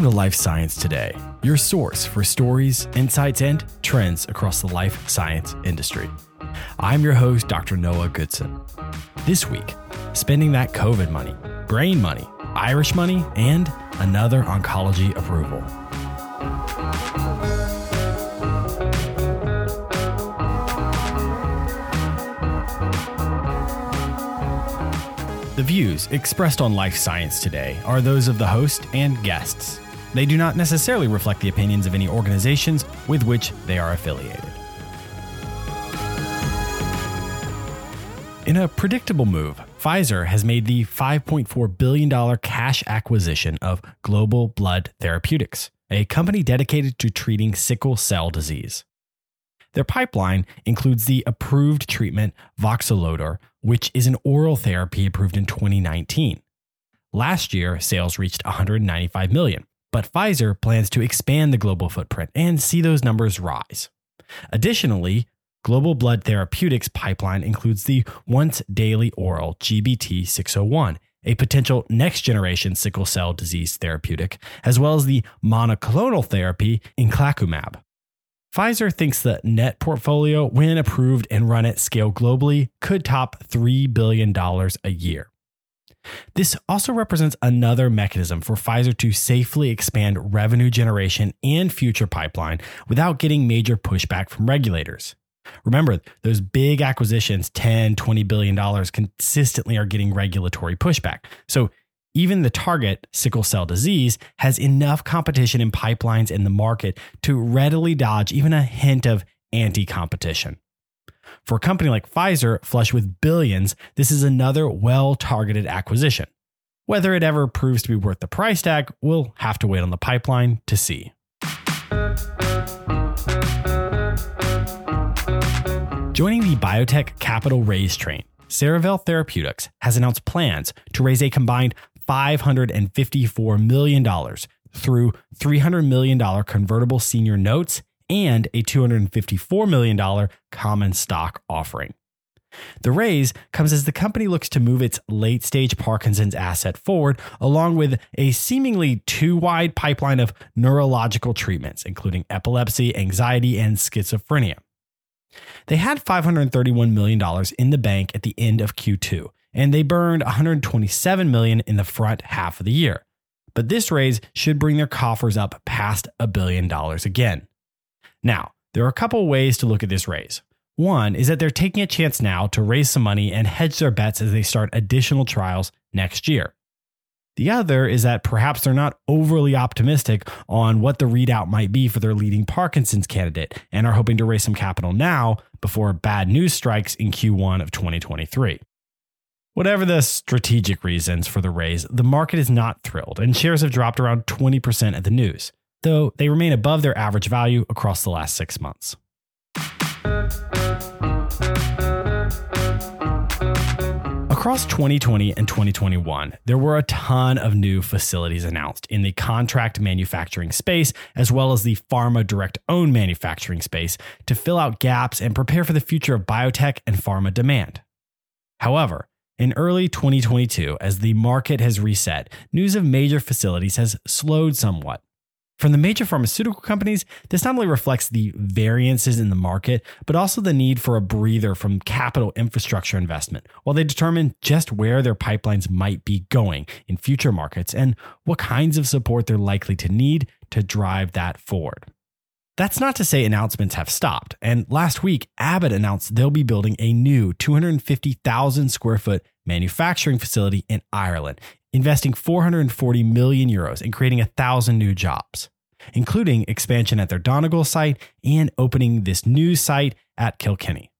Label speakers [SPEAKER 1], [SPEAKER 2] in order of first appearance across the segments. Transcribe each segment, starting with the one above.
[SPEAKER 1] Welcome to Life Science Today, your source for stories, insights, and trends across the life science industry. I'm your host, Dr. Noah Goodson. This week, spending that COVID money, brain money, Irish money, and another oncology approval. The views expressed on Life Science today are those of the host and guests. They do not necessarily reflect the opinions of any organizations with which they are affiliated. In a predictable move, Pfizer has made the $5.4 billion cash acquisition of Global Blood Therapeutics, a company dedicated to treating sickle cell disease. Their pipeline includes the approved treatment Voxelotor, which is an oral therapy approved in 2019. Last year, sales reached 195 million, but Pfizer plans to expand the global footprint and see those numbers rise. Additionally, Global Blood Therapeutics pipeline includes the once daily oral GBT 601, a potential next generation sickle cell disease therapeutic, as well as the monoclonal therapy inclacumab. Pfizer thinks the net portfolio, when approved and run at scale globally, could top $3 billion a year. This also represents another mechanism for Pfizer to safely expand revenue generation and future pipeline without getting major pushback from regulators. Remember, those big acquisitions, 10, 20 billion dollars consistently are getting regulatory pushback. So even the target, sickle cell disease, has enough competition in pipelines in the market to readily dodge even a hint of anti competition. For a company like Pfizer, flush with billions, this is another well targeted acquisition. Whether it ever proves to be worth the price tag, we'll have to wait on the pipeline to see. Joining the biotech capital raise train, Cerevel Therapeutics has announced plans to raise a combined $554 million through $300 million convertible senior notes and a $254 million common stock offering. The raise comes as the company looks to move its late stage Parkinson's asset forward, along with a seemingly too wide pipeline of neurological treatments, including epilepsy, anxiety, and schizophrenia. They had $531 million in the bank at the end of Q2, and they burned 127 million in the front half of the year. But this raise should bring their coffers up past a billion dollars again. Now, there are a couple ways to look at this raise. One is that they're taking a chance now to raise some money and hedge their bets as they start additional trials next year. The other is that perhaps they're not overly optimistic on what the readout might be for their leading Parkinson's candidate and are hoping to raise some capital now before bad news strikes in Q1 of 2023. Whatever the strategic reasons for the raise, the market is not thrilled, and shares have dropped around 20% at the news, though they remain above their average value across the last six months. Across 2020 and 2021, there were a ton of new facilities announced in the contract manufacturing space, as well as the pharma direct owned manufacturing space, to fill out gaps and prepare for the future of biotech and pharma demand. However, in early 2022, as the market has reset, news of major facilities has slowed somewhat. From the major pharmaceutical companies, this not only reflects the variances in the market, but also the need for a breather from capital infrastructure investment while they determine just where their pipelines might be going in future markets and what kinds of support they're likely to need to drive that forward. That's not to say announcements have stopped. And last week, Abbott announced they'll be building a new 250,000 square foot manufacturing facility in Ireland, investing 440 million euros and creating a thousand new jobs, including expansion at their Donegal site and opening this new site at Kilkenny.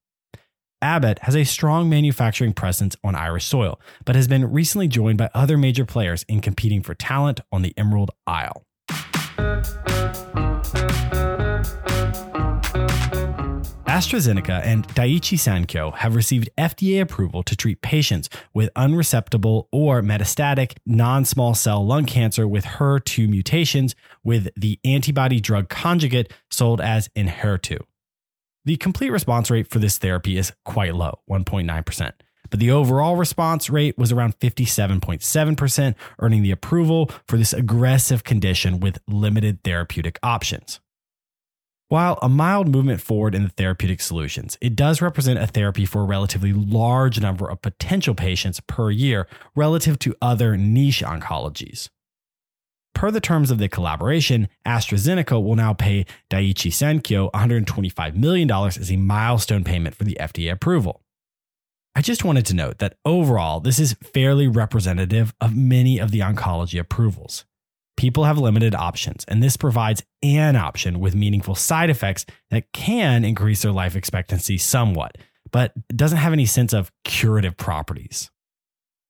[SPEAKER 1] Abbott has a strong manufacturing presence on Irish soil, but has been recently joined by other major players in competing for talent on the Emerald Isle. AstraZeneca and Daiichi Sankyo have received FDA approval to treat patients with unresectable or metastatic non small cell lung cancer with HER2 mutations with the antibody drug conjugate sold as Enhertu. The complete response rate for this therapy is quite low, 1.9%, but the overall response rate was around 57.7%, earning the approval for this aggressive condition with limited therapeutic options. While a mild movement forward in the therapeutic solutions, it does represent a therapy for a relatively large number of potential patients per year relative to other niche oncologies. Per the terms of the collaboration, AstraZeneca will now pay Daiichi Sankyo $125 million as a milestone payment for the FDA approval. I just wanted to note that overall, this is fairly representative of many of the oncology approvals people have limited options, and this provides an option with meaningful side effects that can increase their life expectancy somewhat, but doesn't have any sense of curative properties.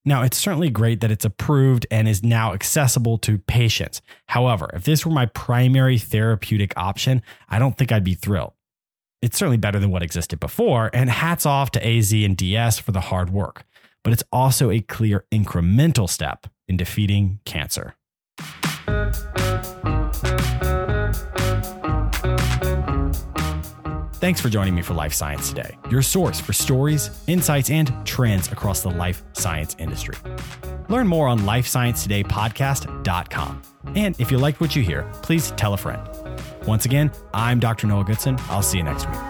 [SPEAKER 1] Now, it's certainly great that it's approved and is now accessible to patients. However, if this were my primary therapeutic option, I don't think I'd be thrilled. It's certainly better than what existed before, and hats off to AZ and DS for the hard work. But it's also a clear incremental step in defeating cancer. Thanks for joining me for Life Science Today, your source for stories, insights, and trends across the life science industry. Learn more on lifesciencetodaypodcast.com. And if you liked what you hear, please tell a friend. Once again, I'm Dr. Noah Goodson. I'll see you next week.